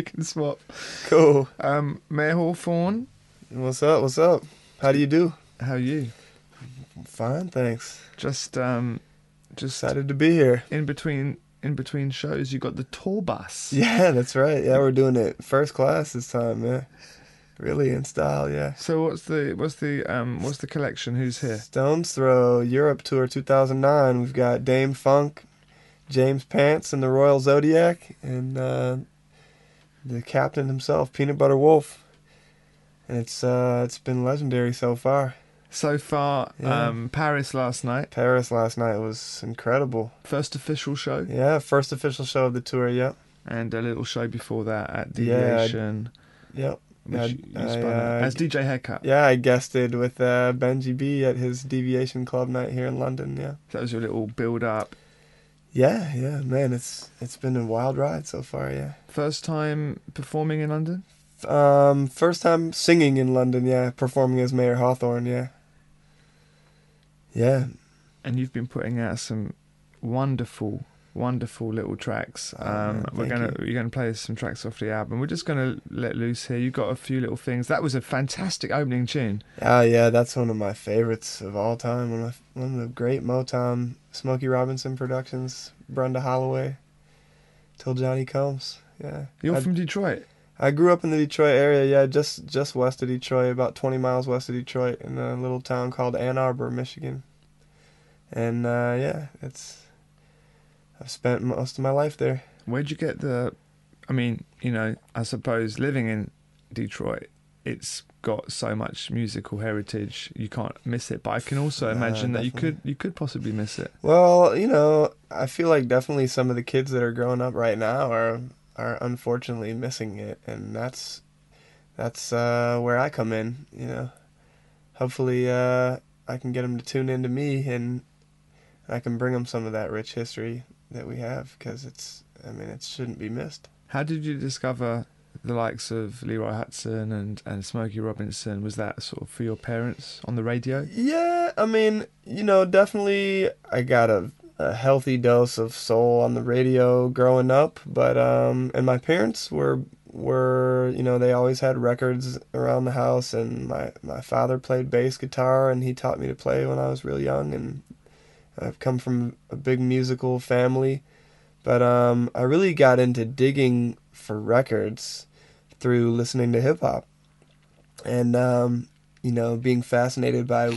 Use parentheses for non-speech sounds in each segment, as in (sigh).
we can swap. Cool. Um, Mayor Hawthorne, What's up? What's up? How do you do? how are you? Fine, thanks. Just um, just Excited to be here. in between in between shows, you got the tour bus. Yeah, that's right. Yeah, we're doing it first class this time, man. Really in style, yeah. So what's the what's the um what's the collection? Who's here? Stones Throw Europe Tour 2009. We've got Dâm-Funk, James Pants, and the Royal Zodiac, and uh, the captain himself, Peanut Butter Wolf. And it's uh, it's been legendary so far. So far, Yeah. um, Paris last night, Paris last night was incredible. first official show, Yeah, first official show of the tour. Yep, and a little show before that at Yeah, Deviation, yep. which I- I, uh, as DJ Haircut. Yeah, I guested with uh, Benji B at his Deviation Club night here in London. Yeah. That was your little build up. Yeah, yeah, man, it's it's been a wild ride so far. Yeah. First time performing in London. Um, first time singing in London. Yeah, performing as Mayor Hawthorne. Yeah. Yeah. and you've been putting out some wonderful, wonderful little tracks. Oh, Um, man, we're gonna you. you're gonna play some tracks off the album. We're just gonna let loose here. You got a few little things. That was a fantastic opening tune. Ah, yeah, that's one of my favorites of all time. One of one of the great Motown Smokey Robinson productions. Brenda Holloway. Till Johnny comes. Yeah. You're I- from Detroit. I grew up in the Detroit area, yeah, just just west of Detroit, about 20 miles west of Detroit, in a little town called Ann Arbor, Michigan. And uh, yeah, it's I've spent most of my life there. Where'd you get the? I mean, you know, I suppose living in Detroit, it's got so much musical heritage. You can't miss it. But I can also imagine that you could you could possibly miss it. Well, you know, I feel like definitely some of the kids that are growing up right now are are unfortunately missing it, and that's that's uh, where I come in. You know, hopefully uh, I can get them to tune into me, and I can bring them some of that rich history that we have, because it's I mean it shouldn't be missed. How did you discover the likes of Leroy Hutson and and Smokey Robinson? Was that sort of for your parents on the radio? Yeah, I mean, you know, definitely I got a, a healthy dose of soul on the radio growing up, but um and my parents were were, you know, they always had records around the house and my my father played bass guitar and he taught me to play when I was real young and I've come from a big musical family, but um, I really got into digging for records through listening to hip hop, and um, you know, being fascinated by,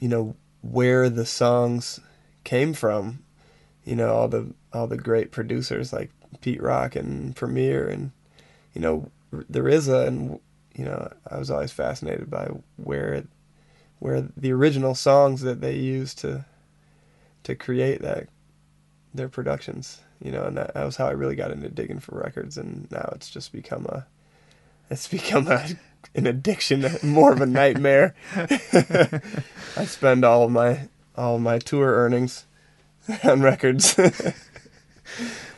you know, where the songs came from. You know, all the all the great producers like Pete Rock and Premier, and you know, the RZA, and you know, I was always fascinated by where where the original songs that they used to to create that their productions you know and that, that was how i really got into digging for records and now it's just become a it's (laughs) become a, an addiction more of a nightmare (laughs) i spend all of my all of my tour earnings (laughs) on records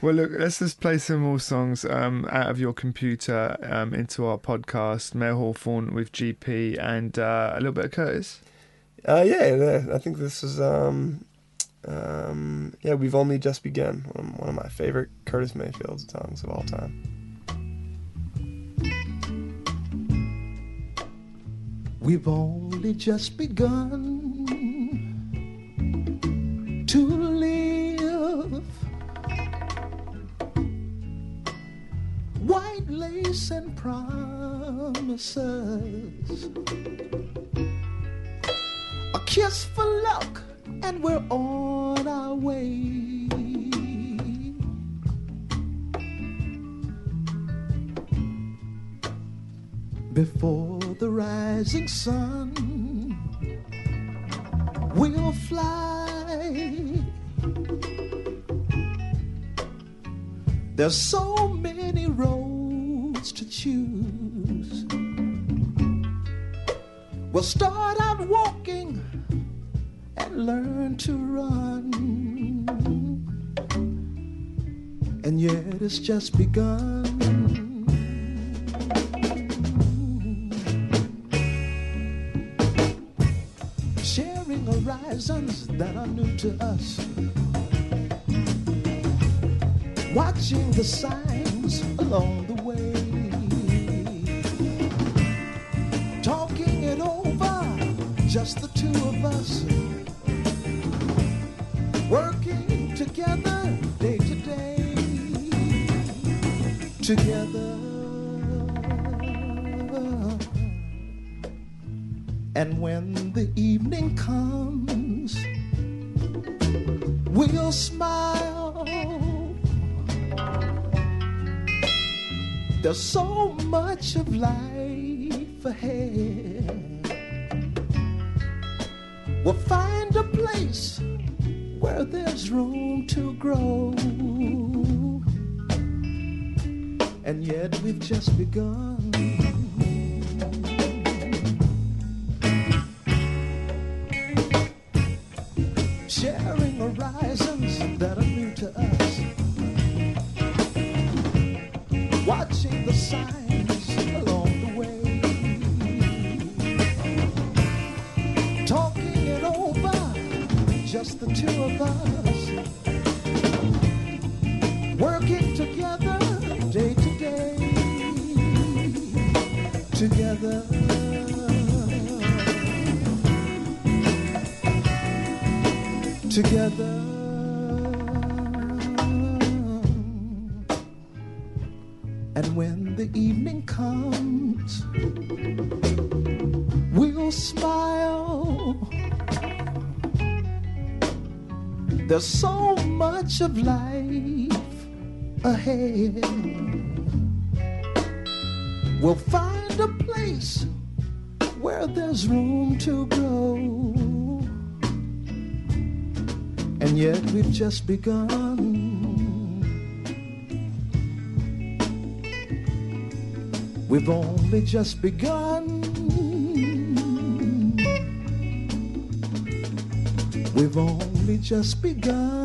Well, look, let's just play some more songs um, out of your computer um, into our podcast. Mayor Hawthorne with GP and uh, a little bit of Curtis. uh, yeah yeah, i think this is um um yeah we've only just begun one of, my favorite curtis mayfield songs of all time We've only just begun to live. White lace and promises. A kiss for luck, and we're on our way. Before the rising sun, we'll fly. There's so many roads to choose. We'll start out walking learn to run. And yet it's just begun. sharing horizons that are new to us. Watching the signs along the way. Talking it over, just the two of us. Together day to day. Together. And when the evening comes, we'll smile. There's so much of life ahead. We'll find a place where there's room to grow. And yet we've just begun. Much of life ahead. We'll find a place where there's room to grow. And yet we've just begun. We've only just begun. We've only just begun.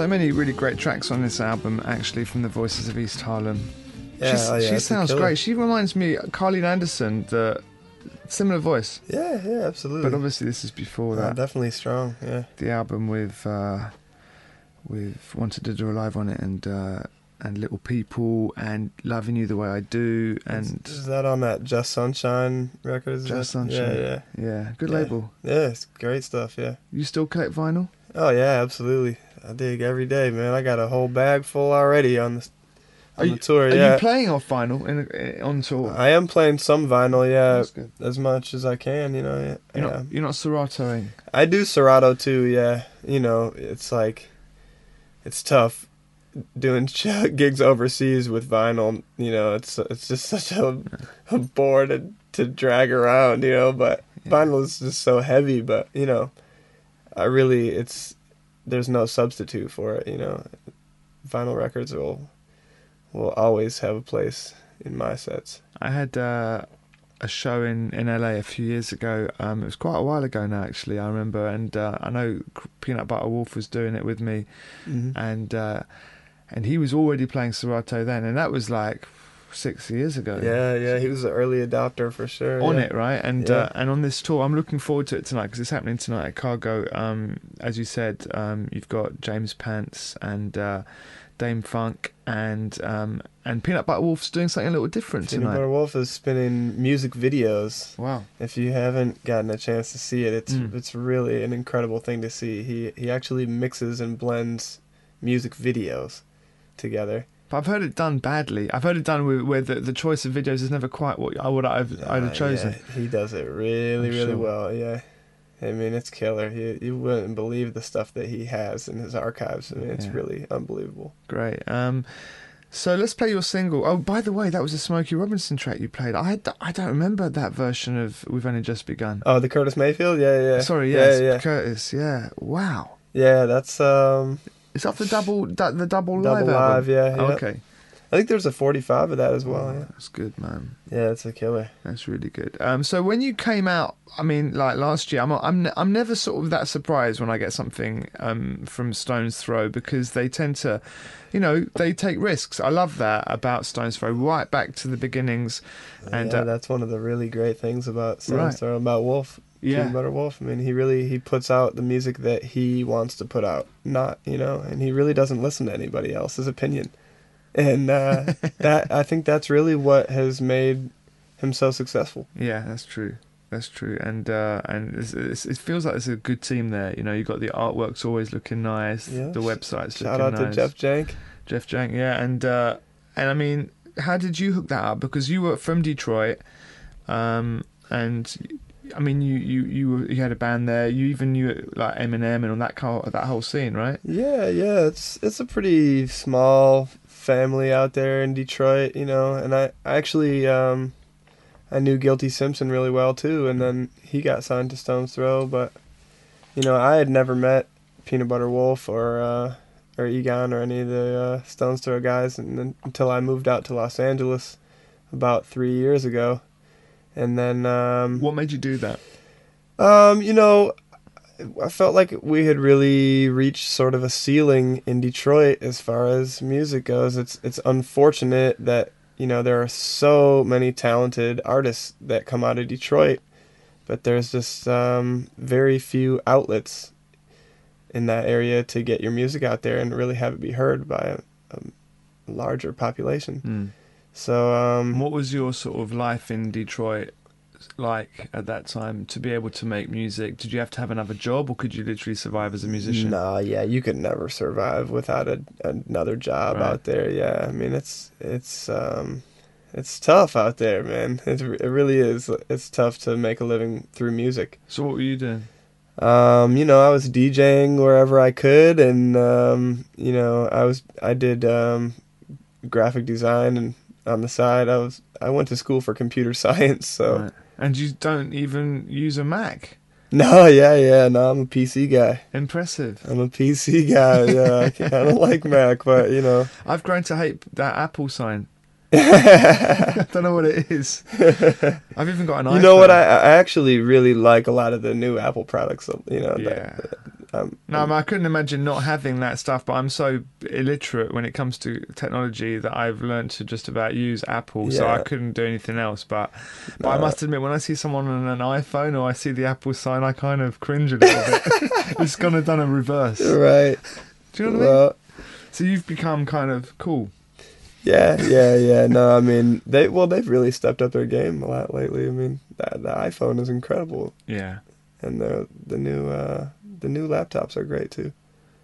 So many really great tracks on this album, actually, from the voices of East Harlem. Yeah, oh, yeah, she sounds great. She reminds me Carleen Anderson, the similar voice, Yeah, yeah, absolutely. but obviously this is before Uh, that. definitely strong. Yeah. the album with uh, with Wanted to Do Alive on it, and uh, and Little People, and Loving You the Way I Do, and is that on that Just Sunshine record? Is Just that- Sunshine. Yeah, yeah, yeah, good Yeah. label. yeah. It's great stuff. Yeah. You still collect vinyl? Oh yeah, absolutely. I dig every day, man. I got a whole bag full already on the on Are the tour. Are yeah. you playing off vinyl in, in, on tour? I am playing some vinyl, yeah, as much as I can. You know, yeah. You're yeah. not you're not Seratoing. Eh? I do Serato too. Yeah, you know, it's like it's tough doing (laughs) gigs overseas with vinyl. You know, it's it's just such a, a bore to to drag around. You know, but Yeah. vinyl is just so heavy. But you know, I really it's there's no substitute for it. You know, vinyl records will will always have a place in my sets. I had uh, a show in, in LA a few years ago. Um, it was quite a while ago now, actually. I remember, and uh, I know Peanut Butter Wolf was doing it with me, and uh, and he was already playing Serato then, and that was like six years ago. Yeah, yeah, he was an early adopter for sure. on yeah. it, right? And Yeah. uh, and on this tour, I'm looking forward to it tonight because it's happening tonight at Cargo. Um, as you said, um, you've got James Pants and uh, Dâm-Funk and um, and Peanut Butter Wolf's doing something a little different Peanut tonight. Peanut Butter Wolf is spinning music videos. Wow. If you haven't gotten a chance to see it, it's Mm. it's really an incredible thing to see. He he actually mixes and blends music videos together. But I've heard it done badly. I've heard it done with, where the, the choice of videos is never quite what I would I've, I'd Uh, have chosen. yeah, he does it really, I'm really sure. well. Yeah. I mean, it's killer. You, you wouldn't believe the stuff that he has in his archives. I mean, it's Yeah. really unbelievable. Great. Um, so let's play your single. Oh, by the way, that was a Smokey Robinson track you played. I I don't remember that version of "We've Only Just Begun." Oh, the Curtis Mayfield? Yeah, yeah. Sorry, yeah, yeah. Curtis. Yeah, wow. Yeah, that's um It's off the double, the double, double live live. Yeah. Okay, I think there's a 45 of that as well. Yeah, that's good, man. yeah, it's a killer. That's really good. Um, so when you came out, I mean, like last year, I'm I'm I'm never sort of that surprised when I get something um from Stones Throw because they tend to, you know, they take risks. I love that about Stones Throw, right back to the beginnings, and yeah, uh, that's one of the really great things about Stones Right. Throw, about Wolf. Yeah. Peanut Butter Wolf. I mean, he really he puts out the music that he wants to put out, not you know, and he really doesn't listen to anybody else's opinion, and uh, (laughs) that I think that's really what has made him so successful. Yeah, that's true. That's true, and uh, and it's, it's, it feels like there's a good team there. You know, you got the artwork's always looking nice, Yeah. the website's Shout looking out nice. to Jeff Jank. Jeff Jank, yeah, and uh, and I mean, how did you hook that up? Because you were from Detroit, um, and I mean, you you you, you had a band there. You even knew like Eminem and on that kind that whole scene, right? Yeah, yeah, it's it's a pretty small family out there in Detroit, you know, and I, I actually um I knew Guilty Simpson really well too, and then he got signed to Stones Throw, but you know, I had never met Peanut Butter Wolf or uh or Egon or any of the uh, Stones Throw guys and then, until I moved out to Los Angeles about 3 years ago. And then um What made you do that? um, you know, I felt like we had really reached sort of a ceiling in Detroit as far as music goes. It's it's unfortunate that you know there are so many talented artists that come out of Detroit, but there's just um, very few outlets in that area to get your music out there and really have it be heard by a, a larger population. Mm. So um, What was your sort of life in Detroit like at that time to be able to make music? Did you have to have another job, or could you literally survive as a musician? Nah, yeah, you could never survive without a, another job Right. out there. Yeah, I mean it's it's um it's tough out there, man. It it really is. It's tough to make a living through music. So what were you doing? Um, you know, I was DJing wherever I could, and um, you know, I was I did um, graphic design, and on the side, I was I went to school for computer (laughs) science. So Right. And you don't even use a Mac. no, yeah, yeah, no, I'm a PC guy. Impressive. I'm a PC guy. Yeah, I, (laughs) don't like Mac, but you know. I've grown to hate that Apple sign. (laughs) I don't know what it is. I've even got an You know what? I, I actually really like a lot of the new Apple products. You know, Yeah. that, um, No, I, mean, I couldn't imagine not having that stuff, but I'm so illiterate when it comes to technology that I've learned to just about use Apple, so I couldn't do anything else. But, but I must admit, when I see someone on an iPhone or I see the Apple sign, I kind of cringe a little bit. (laughs) it's kind of done a reverse. right. Do you know what I mean? So you've become kind of cool. yeah, yeah, yeah. No, I mean they well they've really stepped up their game a lot lately. I mean the, the iPhone is incredible, Yeah. and the the new uh, the new laptops are great too.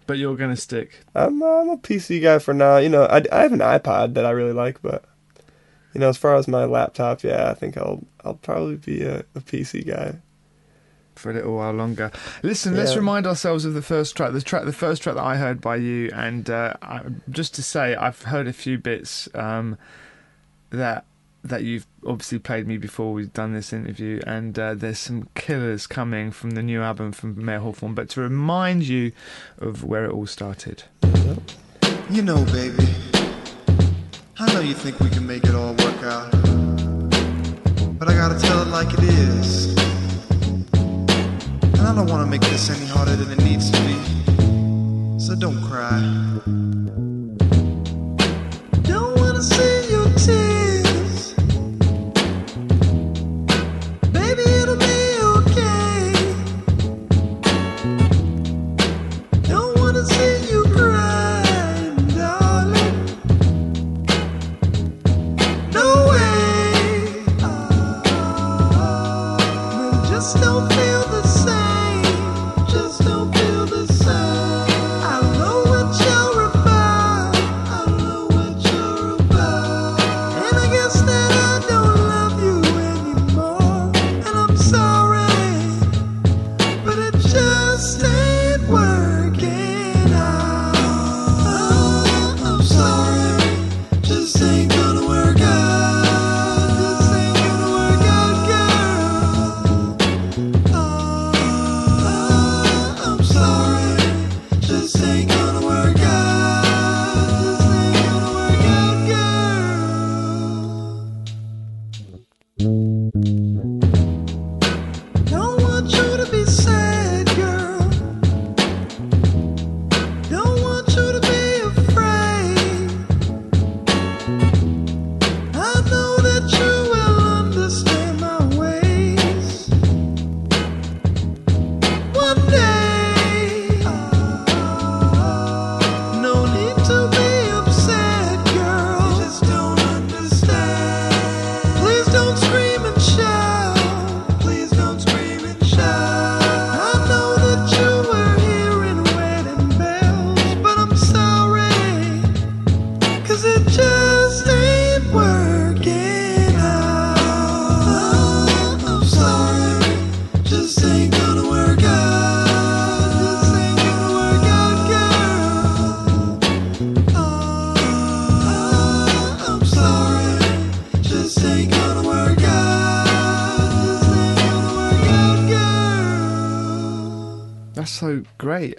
But you're going to stick. I'm I'm a PC guy for now. You know, I, I have an iPod that I really like, but you know, as far as my laptop, yeah, I think I'll I'll probably be a, a PC guy. for a little while longer. Listen, let's remind ourselves of the first track. The track, the first track that I heard by you, and uh, I, just to say, I've heard a few bits um, that that you've obviously played me before we've done this interview, and uh, there's some killers coming from the new album from Mayor Hawthorne. But to remind you of where it all started. You know, baby, I know you think we can make it all work out. But I gotta tell it like it is. And I don't wanna make this any harder than it needs to be. So don't cry.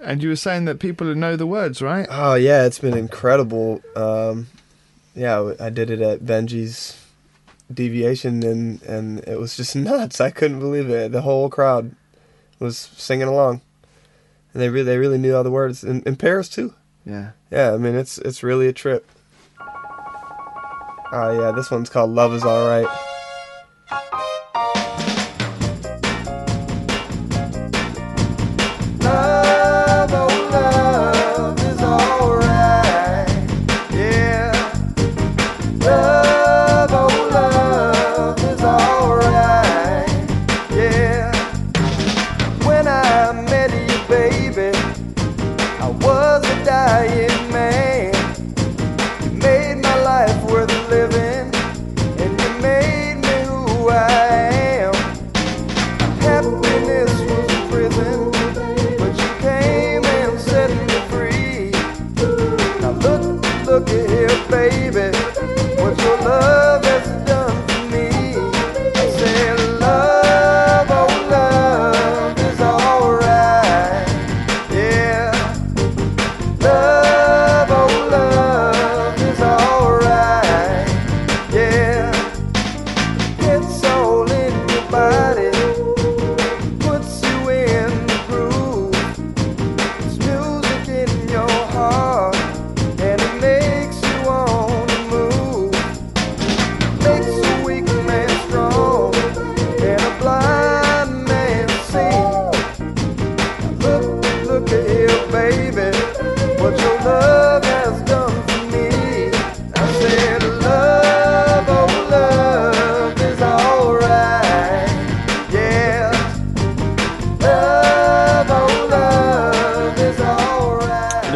And you were saying that people know the words, right? Oh yeah, it's been incredible. Um, yeah, I did it at Benji's deviation, and and it was just (laughs) nuts. I couldn't believe it. The whole crowd was singing along, and they really they really knew all the words. In, in Paris too. Yeah. Yeah, I mean it's it's really a trip. Oh yeah, this one's called Love Is Alright.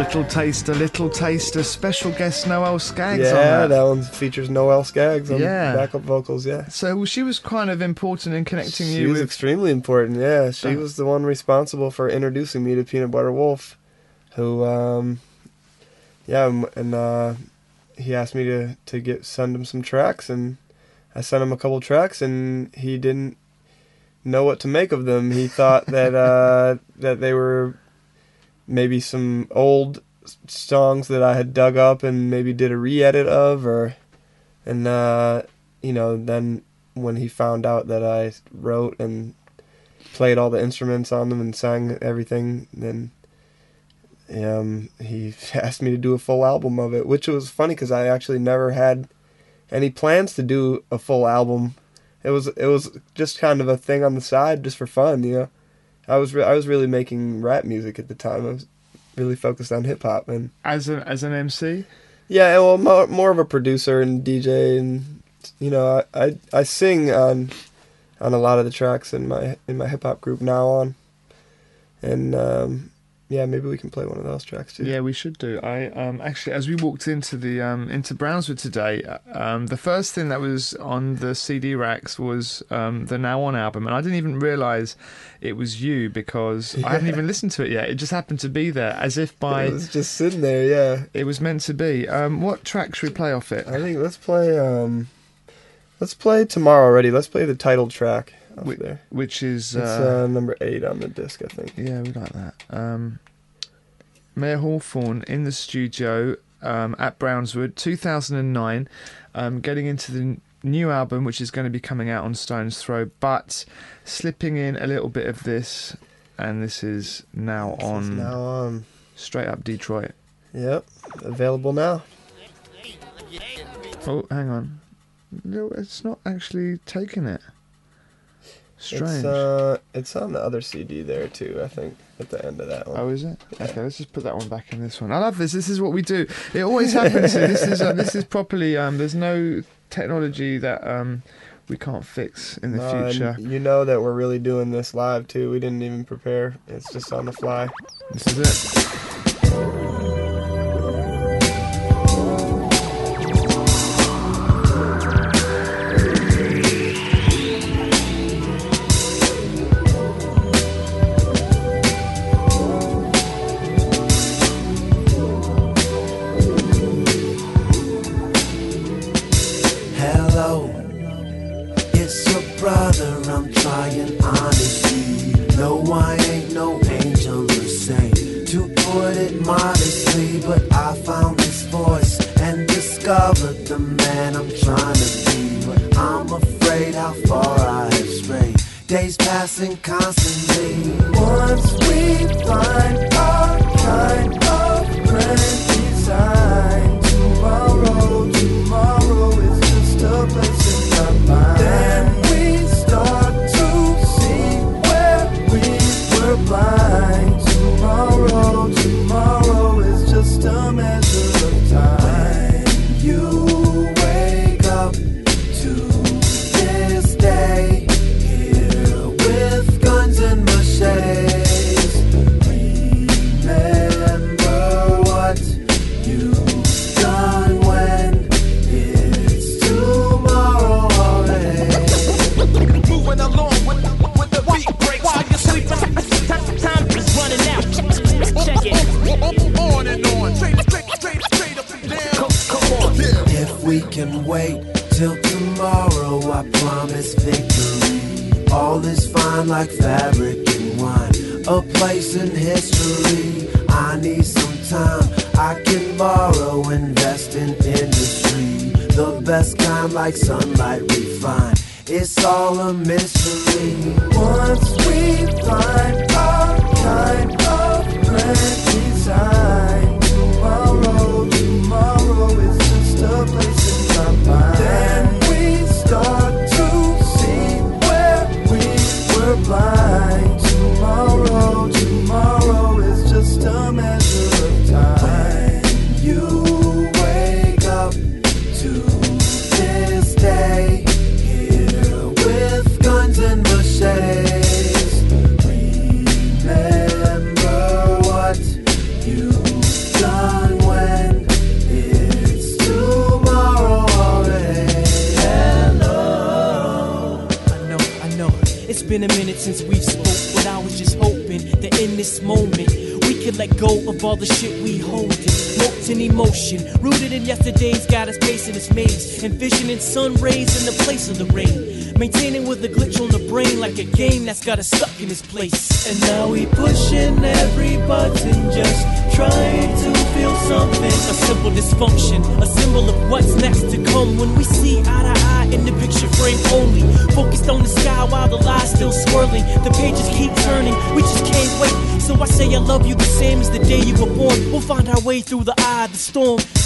Little taster, little taste, taster. Special guest Noelle Scaggs on Yeah, that. that one features Noelle Scaggs on Yeah. backup vocals. Yeah, So she was kind of important in connecting she you She was with. extremely important. Yeah, she Uh. was the one responsible for introducing me to Peanut Butter Wolf, who, um, yeah, and uh, he asked me to to get send him some tracks, and I sent him a couple tracks, and he didn't know what to make of them. He thought (laughs) that uh, that they were maybe some old songs that I had dug up and maybe did a re-edit of, or and uh, you know then when he found out that I wrote and played all the instruments on them and sang everything, then um, he (laughs) asked me to do a full album of it, which was funny because I actually never had any plans to do a full album. It was it was just kind of a thing on the side, just for fun, you know. I was re- I was really making rap music at the time. I was really focused on hip hop and as a, as an MC. yeah, well, more, more of a producer and DJ, and you know, I, I I sing on on a lot of the tracks in my in my hip hop group now on, and um, yeah, maybe we can play one of those tracks too. Yeah, we should do. I um actually, as we walked into the um into Brownswood today, um the first thing that was on the CD racks was um the Now On album, and I didn't even realise it was you because I hadn't even (laughs) listened to it yet. It just happened to be there, as if by it was just sitting there. Yeah, it was meant to be. Um, what track should we play off it? I think let's play um, let's play tomorrow already. Let's play the title track off Whi- there. Which is It's uh, uh, number eight on the disc, I think. Yeah, we like that. Um, Mayor Hawthorne in the studio um, at Brownswood, 2009, um, getting into the n- new album, which is going to be coming out on Stones Throw, but slipping in a little bit of this, and this is now This is on now on. straight up Detroit. Yep, available now. Oh, hang on. No, it's not actually taking it. Strange. It's uh, it's on the other CD there too. I think at the end of that one. Oh, is it? Okay, let's just put that one back in this one. I love this. This is what we do. It always happens. this is uh, this is properly. Um, there's no technology that um, we can't fix in the No, future. You know that we're really doing this live too. We didn't even prepare. It's just on the fly. This is it.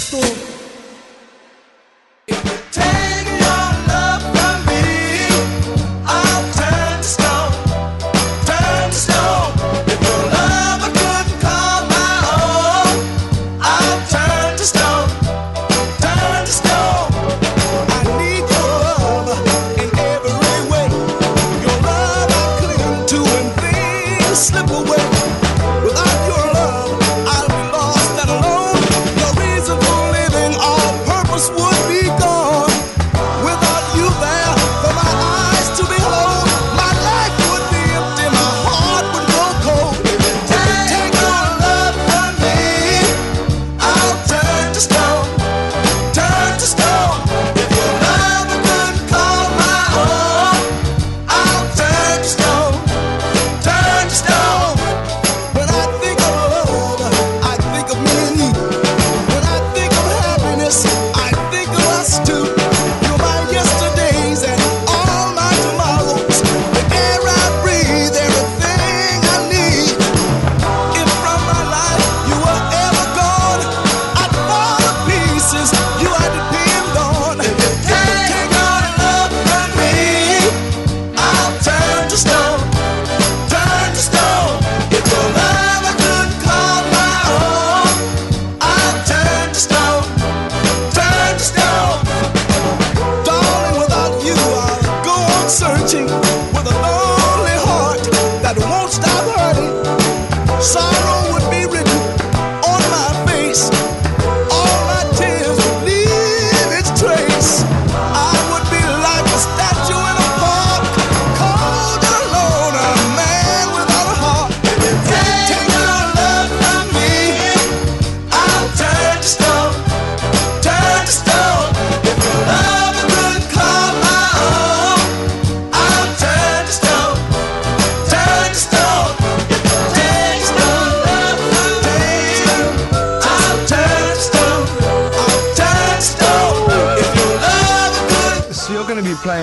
Storm.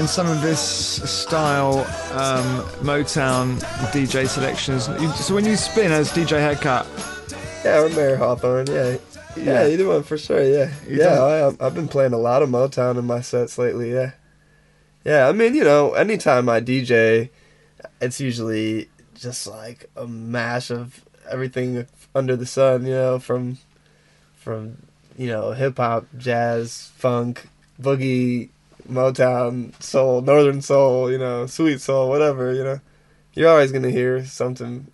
Playing some of this style um, Motown DJ selections. So when you spin as DJ Haircut, Yeah, or Mayer Hawthorne. Yeah. Yeah. Yeah, either one for sure. Yeah, You yeah. don't- I, I've been playing a lot of Motown in my sets lately. Yeah, yeah. I mean, you know, anytime I DJ, it's usually just like a mash of everything under the sun. You know, from from you know hip hop, jazz, funk, boogie, Motown, soul, northern soul. You know, sweet soul, whatever. You know, you're always gonna hear something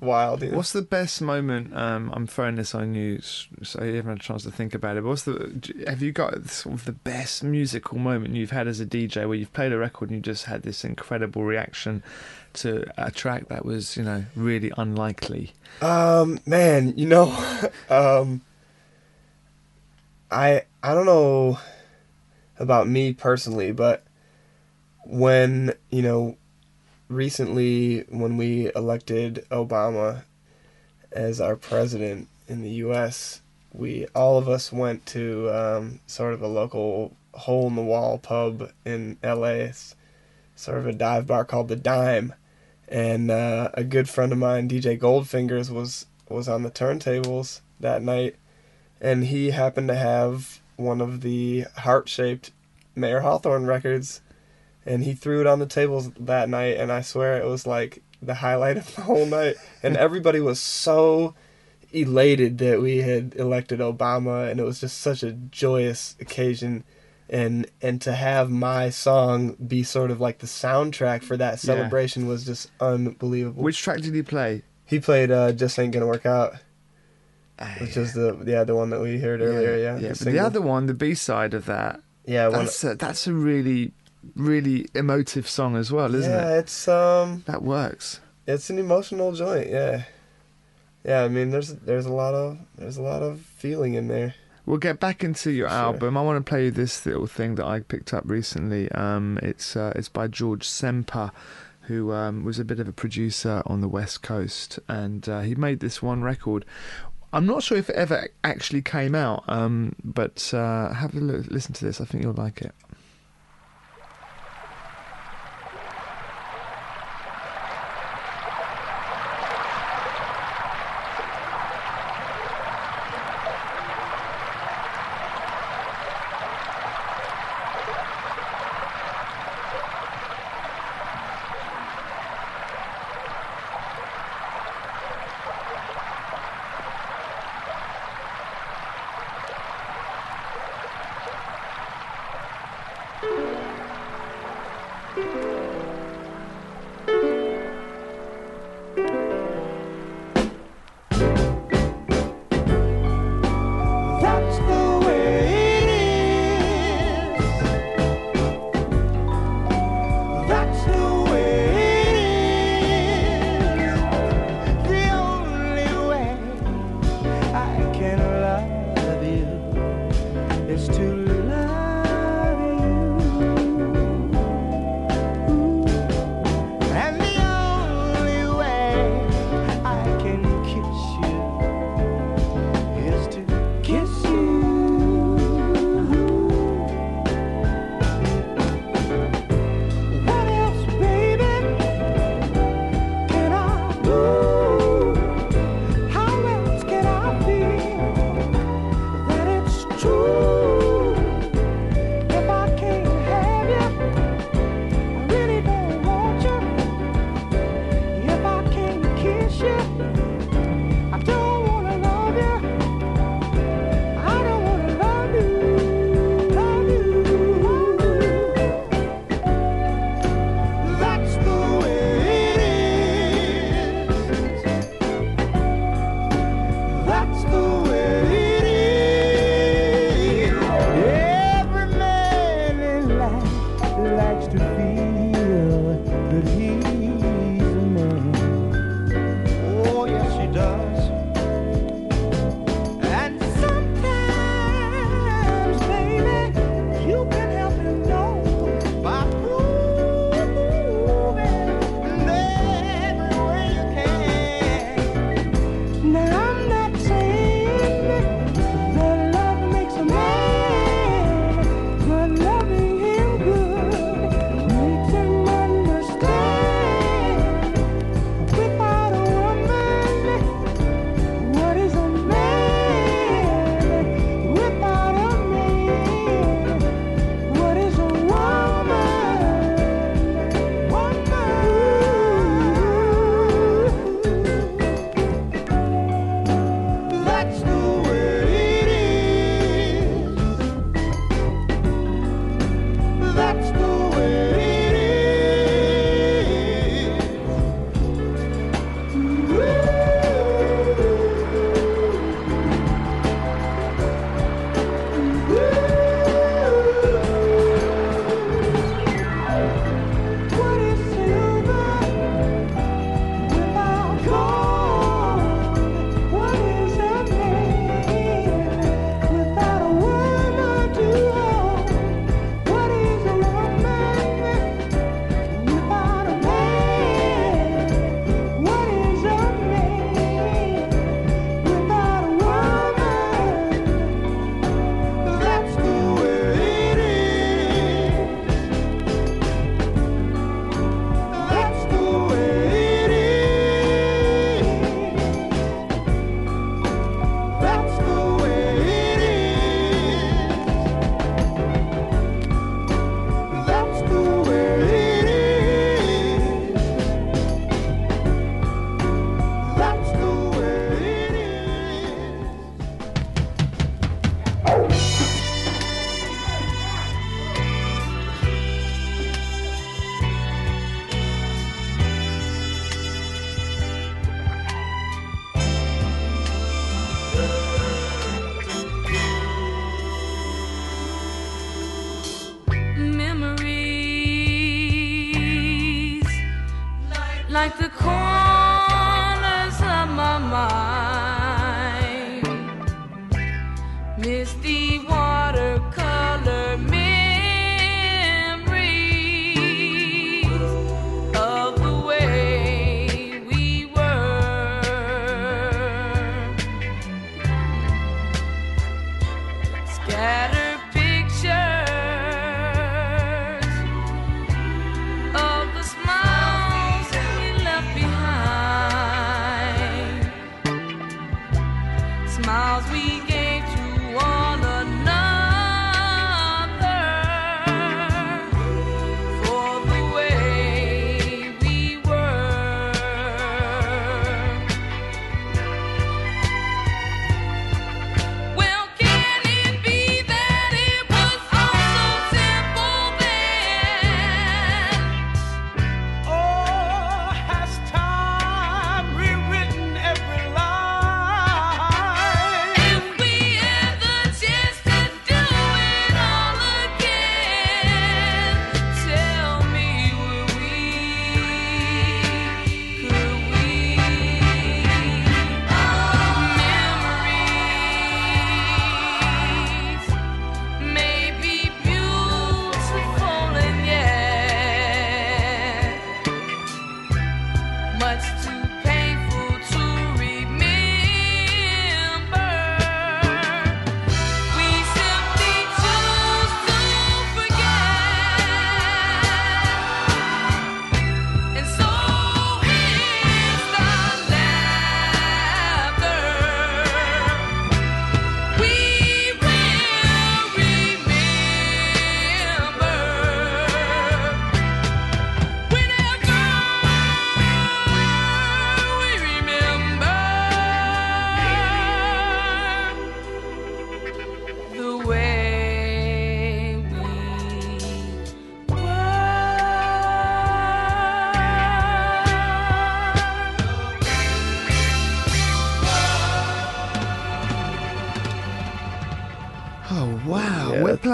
wild. You know? what's the best moment? Um, I'm throwing this on you, so you haven't had a chance to think about it. But what's the? Have you got sort of the best musical moment you've had as a DJ where you've played a record and you just had this incredible reaction to a track that was, you know, really unlikely? Um, man, you know, (laughs) um, I I don't know about me personally, but when you know, recently when we elected Obama as our president in the U.S., we all of us went to um, sort of a local hole in the wall pub in L.A. It's sort of a dive bar called the Dime and uh, a good friend of mine, DJ Goldfingers, was was on the turntables that night, and he happened to have one of the heart shaped Mayer Hawthorne records, and he threw it on the tables that night, and I swear it was like the highlight of the whole night, and (laughs) everybody was so elated that we had elected Obama, and it was just such a joyous occasion. And and to have my song be sort of like the soundtrack for that Yeah. celebration was just unbelievable. Which track did he play? He played uh, "Just Ain't Gonna Work Out," which is the yeah the one that we heard earlier. Yeah, yeah. But the single. other one, the B side of that, yeah, that's a, that's a really, really emotive song as well, isn't yeah, it? it's um, That works. it's an emotional joint. Yeah, yeah. I mean, there's there's a lot of there's a lot of feeling in there. We'll get back into your Sure. album. I want to play you this little thing that I picked up recently. Um, it's uh, it's by George Semper, who um, was a bit of a producer on the West Coast, and uh, he made this one record. I'm not sure if it ever actually came out, um, but uh, have a look, listen to this. I think you'll like it.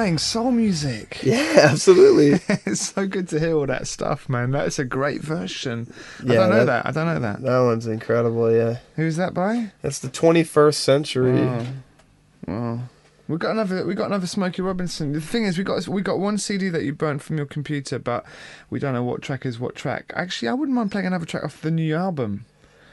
Playing soul music. (laughs) Yeah, absolutely. (laughs) it's so good to hear all that stuff, man. That's a great version. Yeah, I don't know that- that. I don't know that. that one's incredible. Yeah, Who's that by? That's the 21st century. Oh. Well, we got another. We got another Smokey Robinson. The thing is, we got we got one CD that you burnt from your computer, but we don't know what track is what track. Actually, I wouldn't mind playing another track off the new album.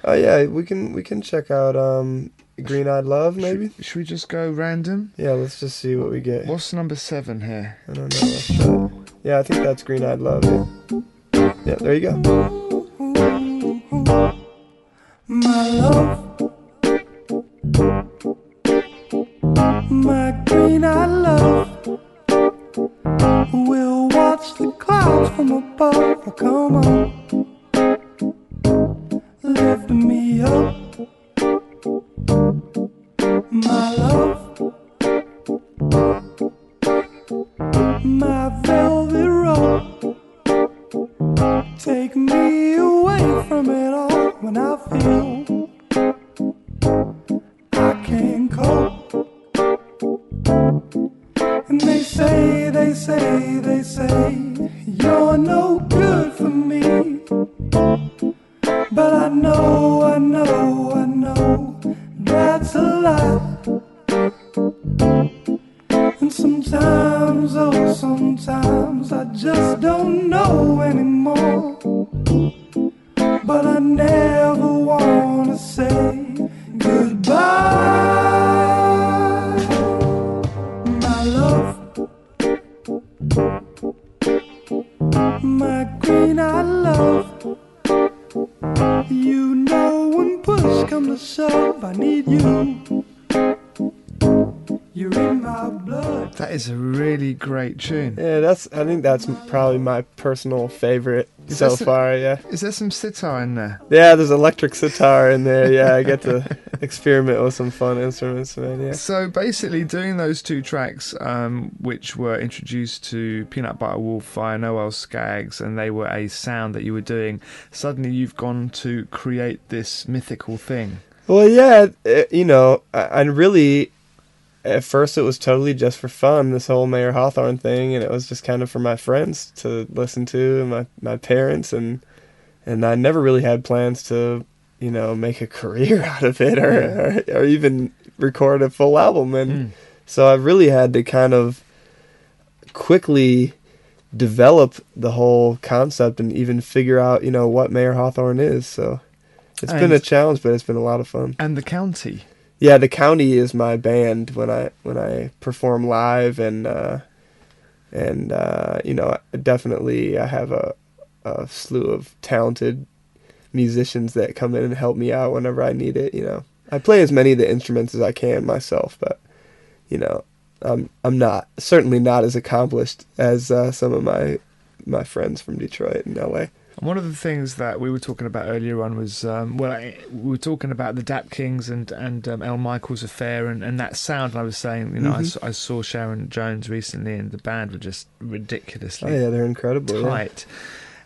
Oh yeah, we can we can check out um Green Eyed Love maybe. Should, should we just go random? Yeah, let's just see what we get. What's number seven here? I don't know. Let's try. Yeah, I think that's Green Eyed Love. Yeah. yeah, there you go. My love, my green eyed love. We'll watch the clouds from above. Oh, come on, lift me up. My love, my velvet robe. Take me away from it all when I feel I can't cope. And they say, they say, they say, you're no good for me. But I know, I know, I know that's a lie. And sometimes, oh, sometimes I just don't know anymore. But I never wanna say goodbye. My love, my green eyed love. Shove, I need you. Is a really great tune. Yeah, that's. I think that's probably my personal favorite Is so some- far. Yeah. Is there some sitar in there? Yeah, there's electric sitar in there. Yeah, I get to (laughs) experiment with some fun instruments, man. Yeah. So basically, doing those two tracks, um, which were introduced to Peanut Butter Wolf via Noelle Scaggs, and they were a sound that you were doing, suddenly you've gone to create this mythical thing. Well, yeah, it, you know, I, I really, at first it was totally just for fun, this whole Mayer Hawthorne thing, and it was just kind of for my friends to listen to, and my, my parents, and and I never really had plans to, you know, make a (laughs) career out of it or or, or even record a full album. And Mm. so I really had to kind of quickly develop the whole concept and even figure out, you know, what Mayer Hawthorne is. So it's been a challenge, but it's been a lot of fun. And the county. Yeah, the county is my band when I when I perform live and uh, and uh, you know definitely I have a, a slew of talented musicians that come in and help me out whenever I need it. You know, I play as many of the instruments as I can myself, but you know, I'm I'm not certainly not as accomplished as uh, some of my my friends from Detroit and LA. One of the things that we were talking about earlier on was, um, well, I, we were talking about the Dap Kings and and um, El Michels affair and, and that sound. And I was saying, you know, I Mhm. s I I, saw Sharon Jones recently, and the band were just Oh ridiculously yeah, they're incredible. yeah.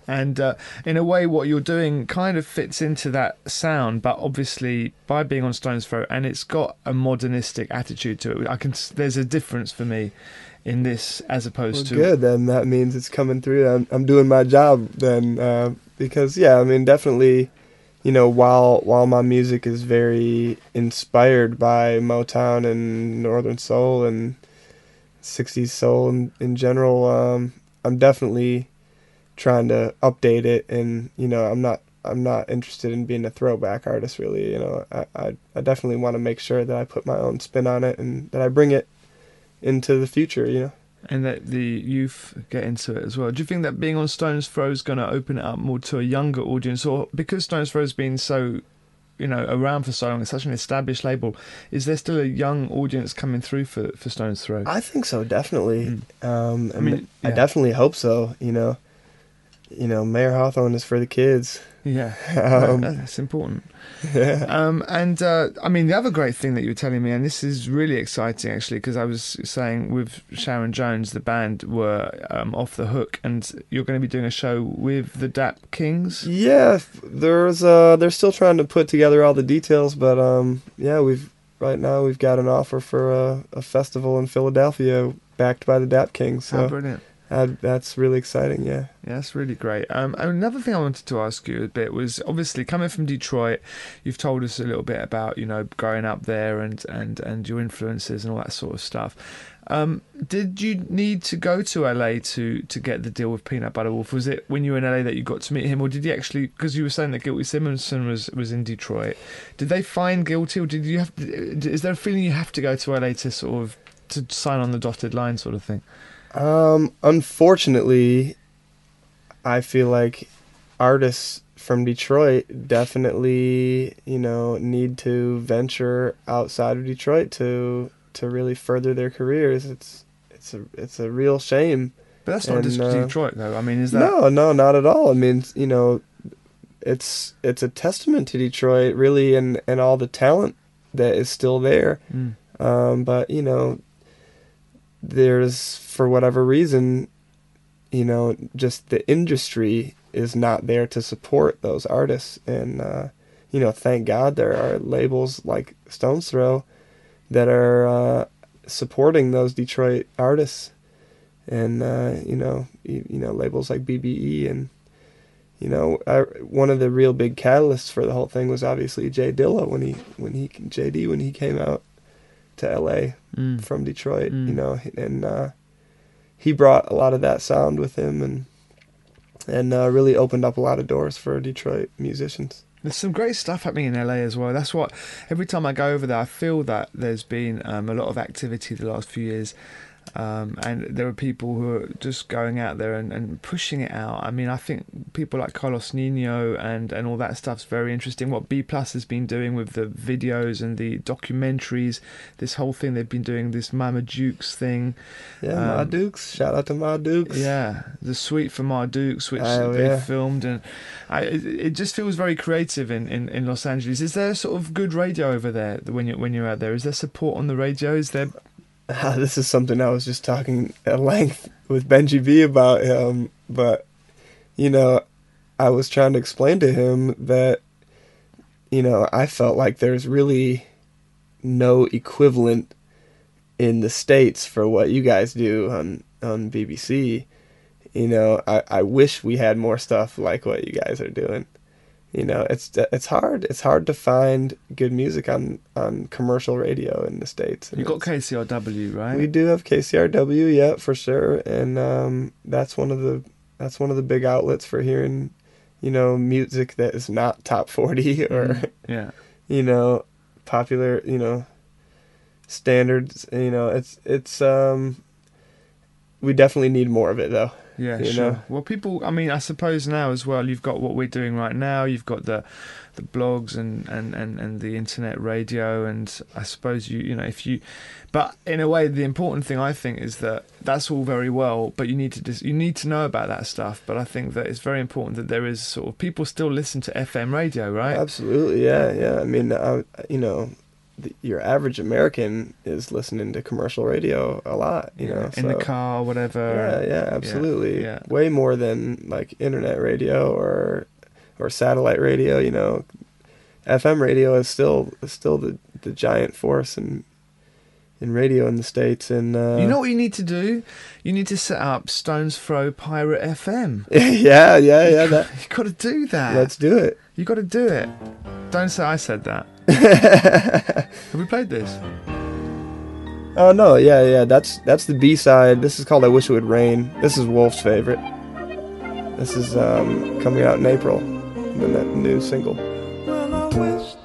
And uh, in a way, what you're doing kind of fits into that sound, but obviously by being on Stones Throw, and it's got a modernistic attitude to it. I can there's a difference for me in this as opposed Well, to good. Then that means it's coming through. I'm I'm doing my job then, uh, because yeah, I mean definitely, you know, while while my music is very inspired by Motown and Northern Soul and '60s soul in, in general, um, I'm definitely trying to update it, and you know, I'm not. I'm not interested in being a throwback artist, really. You know, I, I, I definitely want to make sure that I put my own spin on it and that I bring it into the future. You know. and that the youth get into it as well. Do you think that being on Stones Throw is going to open it up more to a younger audience, or because Stones Throw has been so, you know, around for so long, it's such an established label, is there still a young audience coming through for for Stones Throw? I think so, definitely. Um, I mean, mean, I yeah. definitely hope so. You know, you know, Mayer Hawthorne is for the kids. yeah, (laughs) Um, That- that's important. (laughs) Um, and uh, I mean, the other great thing that you were telling me, and this is really exciting actually, because I was saying with Sharon Jones, the band were um, off the hook, and you're going to be doing a show with the Dap Kings. Yeah, there's uh, they're still trying to put together all the details, but um, yeah, we've right now we've got an offer for a, a festival in Philadelphia backed by the Dap Kings. How So brilliant! That, that's really exciting. Yeah. Yeah, that's really great. Um, another thing I wanted to ask you a bit was obviously coming from Detroit, you've told us a little bit about you know growing up there and and and your influences and all that sort of stuff. Um, did you need to go to LA to to get the deal with Peanut Butter Wolf? Was it when you were in LA that you got to meet him, or did you actually? Because you were saying that Guilty Simpson was was in Detroit. Did they find guilty, or did you have? To, is there a feeling you have to go to LA to sort of to sign on the dotted line, sort of thing? Um, unfortunately, I feel like artists from Detroit definitely, you know, need to venture outside of Detroit to to really further their careers. It's it's a it's a real shame. But that's not And, just uh, Detroit, though. I mean, is that? No, no, not at all. I mean, you know, it's it's a testament to Detroit, really, and and all the talent that is still there. Mm. Um, but you know, there's for whatever reason, you know, just the industry is not there to support those artists, and uh, you know, thank God there are labels like Stones Throw that are uh, supporting those Detroit artists, and uh, you know, you, you know, labels like BBE and. You know, I, one of the real big catalysts for the whole thing was obviously Jay Dilla when he when he JD when he came out to LA Mm. from Detroit, Mm. you know, and uh, he brought a lot of that sound with him, and and uh, really opened up a lot of doors for Detroit musicians. There's some great stuff happening in LA as well. That's what every time I go over there, I feel that there's been um, a lot of activity the last few years. Um, and there are people who are just going out there and, and pushing it out. I mean, I think people like Carlos Nino and, and all that stuff's very interesting. What B Plus has been doing with the videos and the documentaries, this whole thing they've been doing, this Mama Dukes thing. Yeah, Ma Um, Dukes. Shout out to Ma Dukes. Yeah, the suite for Ma Dukes, which Oh, they yeah. filmed, and I, it, it just feels very creative in, in, in Los Angeles. Is there sort of good radio over there when you when you're out there? Is there support on the radio? Is there? (laughs) this is something I was just talking at length with Benji B about. Um, but you know, I was trying to explain to him that you know I felt like there's really no equivalent in the states for what you guys do on on BBC. You know, I, I wish we had more stuff like what you guys are doing. You know, it's it's hard. It's hard to find good music on on commercial radio in the states. You got KCRW, right? we do have KCRW, yeah, for sure, and um, that's one of the that's one of the big outlets for hearing, you know, music that is not top forty (laughs) or Mm, yeah. you know, popular, you know, standards. You know, it's it's um, we definitely need more of it though. Yeah, you sure. know? Well, people. I mean, I suppose now as well. You've got what we're doing right now. You've got the, the blogs and, and, and, and the internet radio, and I suppose you you know if you, but in a way, the important thing I think is that that's all very well, but you need to dis- you need to know about that stuff. But I think that it's very important that there is sort of people still listen to FM radio, right? Absolutely, yeah, yeah. I mean, I, you know, the, your average American is listening to commercial radio a lot. You know, in the so- car, whatever. Yeah, yeah, absolutely. yeah. Way more than like internet radio or or satellite radio. You know, FM radio is still is still the the giant force in in radio in the states. And uh, You know what you need to do? You need to set up Stones Throw Pirate FM. (laughs) yeah, yeah, yeah. That (laughs) You got to do that. let's do it. You got to do it. Don't say I said that. (laughs) Have we played this? Oh no, yeah, yeah. That's that's the B side. This is called "I Wish It Would Rain." This is Wolf's favorite. This is um, coming out in April. The new single. Well,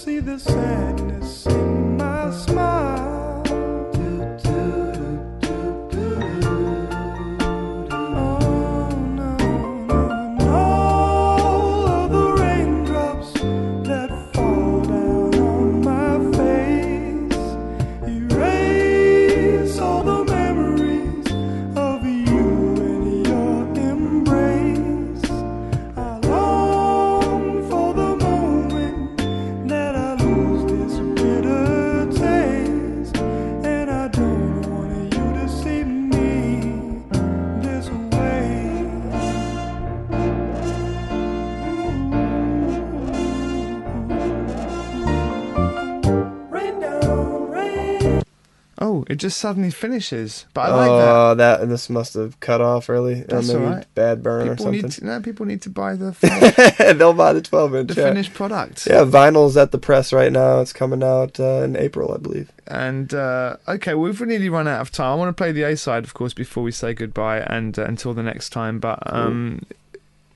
see the sadness it just suddenly finishes. But I like that. oh, that. and this must have cut off early. That's maybe alright. Bad burn or something. need to, no, people need to buy the (laughs) finished, They'll buy the 12 inch. the yeah. finished product. Yeah, vinyl's at the press right now. It's coming out uh, in April, I believe. And uh, okay, well, we've nearly run out of time. I want to play the A side, of course, before we say goodbye and uh, until the next time. But um,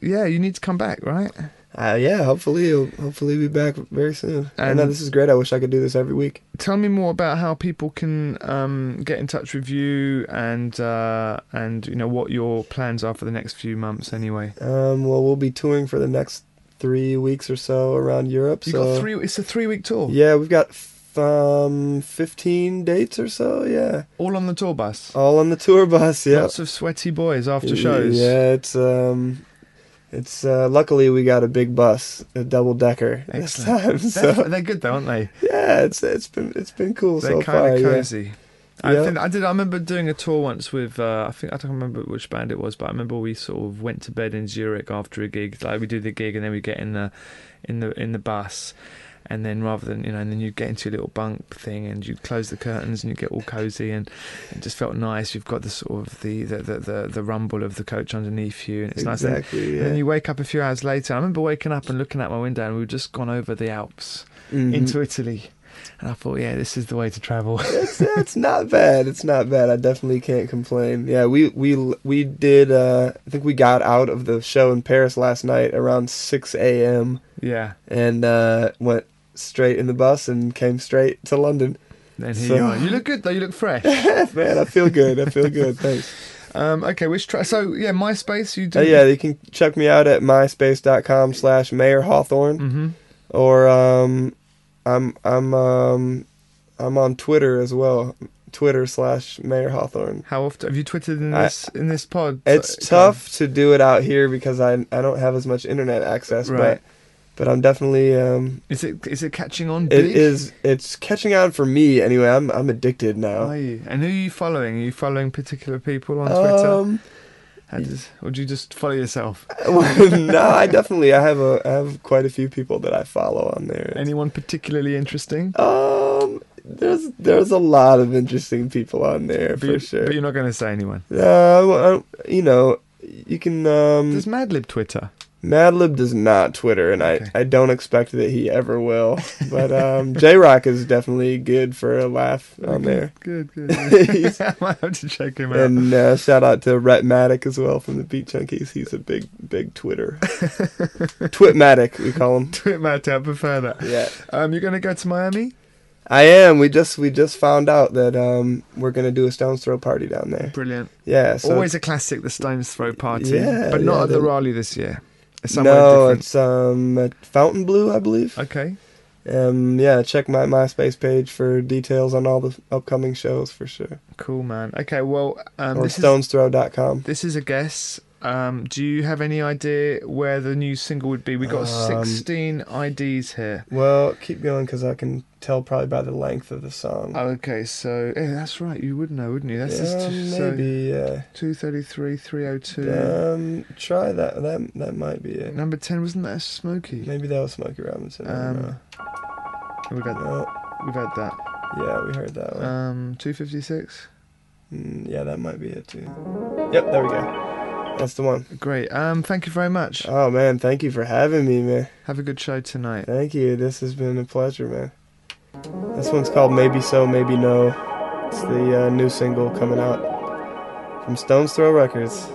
yeah, you need to come back, right? Uh, yeah, hopefully, he'll hopefully be back very soon. I know And- this is great. I wish I could do this every week. Tell me more about how people can um, get in touch with you and uh, and you know what your plans are for the next few months. Anyway, Um, well, we'll be touring for the next three weeks or so around Europe. you so got three. It's a three week tour. Yeah, we've got f- um 15 dates or so. Yeah, all on the tour bus. all on the tour bus. Yeah, Lots of sweaty boys after shows. Yeah, it's um, it's uh, luckily we got a big bus, a double decker this time. They're, So they're good though, aren't they? yeah, it's it's been it's been cool They're so kind of yeah. cozy. I Yeah. think I did. I remember doing a tour once with. Uh, I think I don't remember which band it was, but I remember we sort of went to bed in Zurich after a gig. Like we do the gig and then we get in the, in the in the bus, and then rather than you know, and then you get into a little bunk thing and you close the curtains and you get all cozy and it just felt nice. You've got the sort of the the the, the, the rumble of the coach underneath you and it's nice. And, Exactly. and yeah. then you wake up a few hours later. I remember waking up and looking out my window and we'd just gone over the Alps Mhm. into Italy. And I thought, yeah, this is the way to travel. it's, it's not bad. It's not bad. I definitely can't complain. Yeah, we we we did. Uh, I think we got out of the show in Paris last night around six a.m. yeah. and uh, went straight in the bus and came straight to London. Then here So- you are. You look good though. You look fresh. (laughs) Man, I feel good. I feel good. (laughs) Thanks. um, okay, which tra- so yeah, MySpace. You do. Uh, yeah, you can check me out at myspace.com slash Mayer Hawthorne. hmm Or um, I'm I'm um, I'm on Twitter as well. Twitter slash Mayer Hawthorne. How often have you tweeted in I- this in this pod? It's So- tough to do it out here because I I don't have as much internet access, Right. but but I'm definitely um Is it is it catching on? it Big? is it's catching on for me anyway. I'm I'm addicted now. Are you? And who are you following? Are you following particular people on Twitter? Um, How does, or do you just follow yourself? (laughs) no, I definitely I have a I have quite a few people that I follow on there. Anyone particularly interesting? Um, there's there's a lot of interesting people on there But, for sure. but you're not going to say anyone. Uh, well, I- you know, you can. Um, Does Madlib Twitter? Madlib does not Twitter, and Okay. I I don't expect that he ever will. But um, (laughs) J-Rocc is definitely good for a laugh on there. Good, good. (laughs) He's- (laughs) I might have to check him out. And uh, shout out to Rhettmatic as well from the Beat Junkies. He's a big big Twitter. Twitmatic we call him. Twitmat, I prefer that. Yeah. Um, you're going to go to Miami? I am. We just we just found out that um we're gonna do a Stones Throw party down there. Brilliant. Yeah. So Always a classic, the Stones Throw party. Yeah, but not yeah, at the the- Raleigh this year. Somewhere no, different. it's um Fountain Blue, I believe. Okay. Um, yeah, check my MySpace page for details on all the upcoming shows for sure. Cool, man. Okay, well, um, or this is stonesthrow.com. this is a guess. Um, do you have any idea where the new single would be? We got Um, 16 IDs here. Well, keep going because I can tell probably by the length of the song. Okay, so yeah, that's right. You would know, wouldn't you? That's just yeah, two, so maybe. Yeah. 233, 302. Um, try that. That that might be it. Number 10 wasn't that a Smokey? Maybe that was Smokey Robinson. Um, know. We got No, we've had that. yeah, we heard that one. Um, 256. Mm, yeah, that might be it too. Yep, there we go. That's the one. Great. Um, thank you very much. Oh man, thank you for having me, man. Have a good show tonight. Thank you. This has been a pleasure, man. This one's called Maybe So, Maybe No. It's the uh, new single coming out from Stones Throw Records.